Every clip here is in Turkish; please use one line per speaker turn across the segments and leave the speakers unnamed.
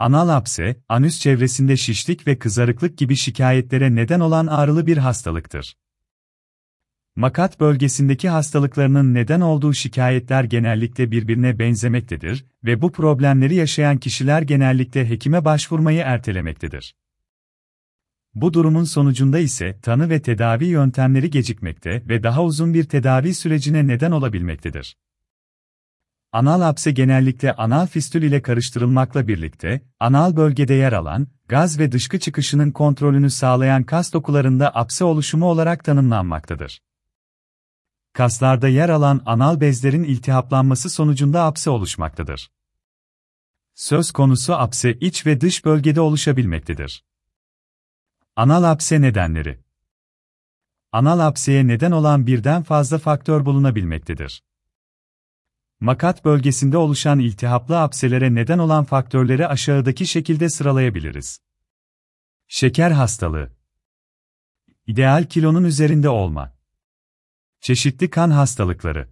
Anal apse, anüs çevresinde şişlik ve kızarıklık gibi şikayetlere neden olan ağrılı bir hastalıktır. Makat bölgesindeki hastalıklarının neden olduğu şikayetler genellikle birbirine benzemektedir ve bu problemleri yaşayan kişiler genellikle hekime başvurmayı ertelemektedir. Bu durumun sonucunda ise tanı ve tedavi yöntemleri gecikmekte ve daha uzun bir tedavi sürecine neden olabilmektedir. Anal apse genellikle anal fistül ile karıştırılmakla birlikte, anal bölgede yer alan, gaz ve dışkı çıkışının kontrolünü sağlayan kas dokularında apse oluşumu olarak tanımlanmaktadır. Kaslarda yer alan anal bezlerin iltihaplanması sonucunda apse oluşmaktadır. Söz konusu apse iç ve dış bölgede oluşabilmektedir. Anal apse nedenleri Anal apseye neden olan birden fazla faktör bulunabilmektedir. Makat bölgesinde oluşan iltihaplı apselere neden olan faktörleri aşağıdaki şekilde sıralayabiliriz. Şeker hastalığı. İdeal kilonun üzerinde olma. Çeşitli kan hastalıkları.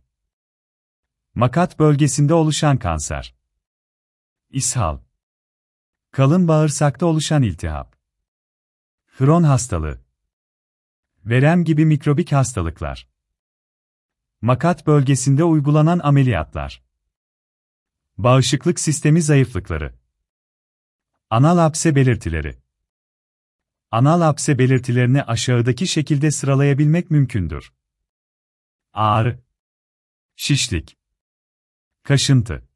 Makat bölgesinde oluşan kanser. İshal. Kalın bağırsakta oluşan iltihap. Hron hastalığı. Verem gibi mikrobik hastalıklar Makat bölgesinde uygulanan ameliyatlar. Bağışıklık sistemi zayıflıkları. Anal apse belirtileri. Anal apse belirtilerini aşağıdaki şekilde sıralayabilmek mümkündür. Ağrı, şişlik, kaşıntı,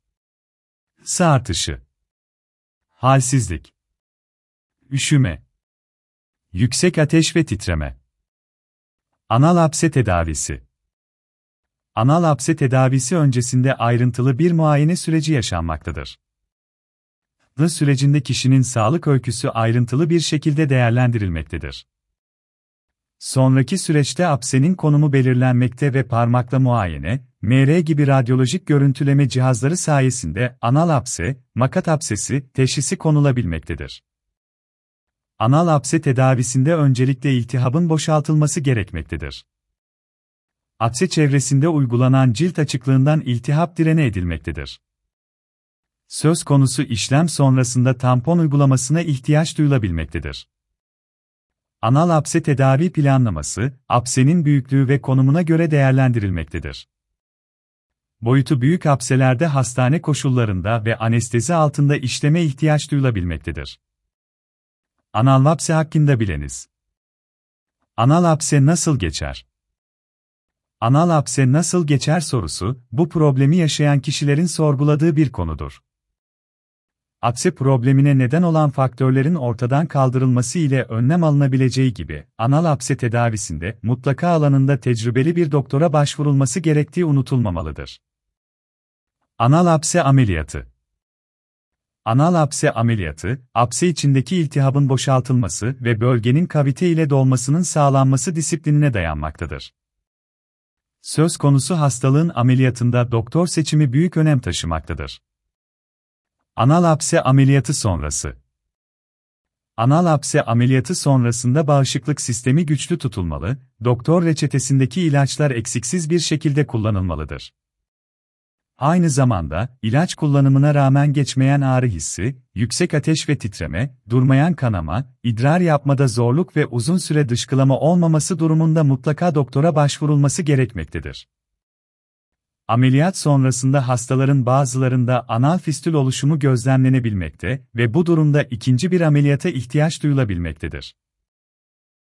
ısı artışı, halsizlik, üşüme, yüksek ateş ve titreme. Anal apse tedavisi anal apse tedavisi öncesinde ayrıntılı bir muayene süreci yaşanmaktadır. Bu sürecinde kişinin sağlık öyküsü ayrıntılı bir şekilde değerlendirilmektedir. Sonraki süreçte apsenin konumu belirlenmekte ve parmakla muayene, MR gibi radyolojik görüntüleme cihazları sayesinde anal apse, makat apsesi teşhisi konulabilmektedir. Anal apse tedavisinde öncelikle iltihabın boşaltılması gerekmektedir apse çevresinde uygulanan cilt açıklığından iltihap direne edilmektedir. Söz konusu işlem sonrasında tampon uygulamasına ihtiyaç duyulabilmektedir. Anal apse tedavi planlaması, apsenin büyüklüğü ve konumuna göre değerlendirilmektedir. Boyutu büyük apselerde hastane koşullarında ve anestezi altında işleme ihtiyaç duyulabilmektedir. Anal apse hakkında bileniz. Anal apse nasıl geçer? Anal apse nasıl geçer sorusu, bu problemi yaşayan kişilerin sorguladığı bir konudur. Apse problemine neden olan faktörlerin ortadan kaldırılması ile önlem alınabileceği gibi, anal apse tedavisinde mutlaka alanında tecrübeli bir doktora başvurulması gerektiği unutulmamalıdır. Anal apse ameliyatı Anal apse ameliyatı, apse içindeki iltihabın boşaltılması ve bölgenin kavite ile dolmasının sağlanması disiplinine dayanmaktadır. Söz konusu hastalığın ameliyatında doktor seçimi büyük önem taşımaktadır. Anal ameliyatı sonrası Anal ameliyatı sonrasında bağışıklık sistemi güçlü tutulmalı, doktor reçetesindeki ilaçlar eksiksiz bir şekilde kullanılmalıdır. Aynı zamanda, ilaç kullanımına rağmen geçmeyen ağrı hissi, yüksek ateş ve titreme, durmayan kanama, idrar yapmada zorluk ve uzun süre dışkılama olmaması durumunda mutlaka doktora başvurulması gerekmektedir. Ameliyat sonrasında hastaların bazılarında anal fistül oluşumu gözlemlenebilmekte ve bu durumda ikinci bir ameliyata ihtiyaç duyulabilmektedir.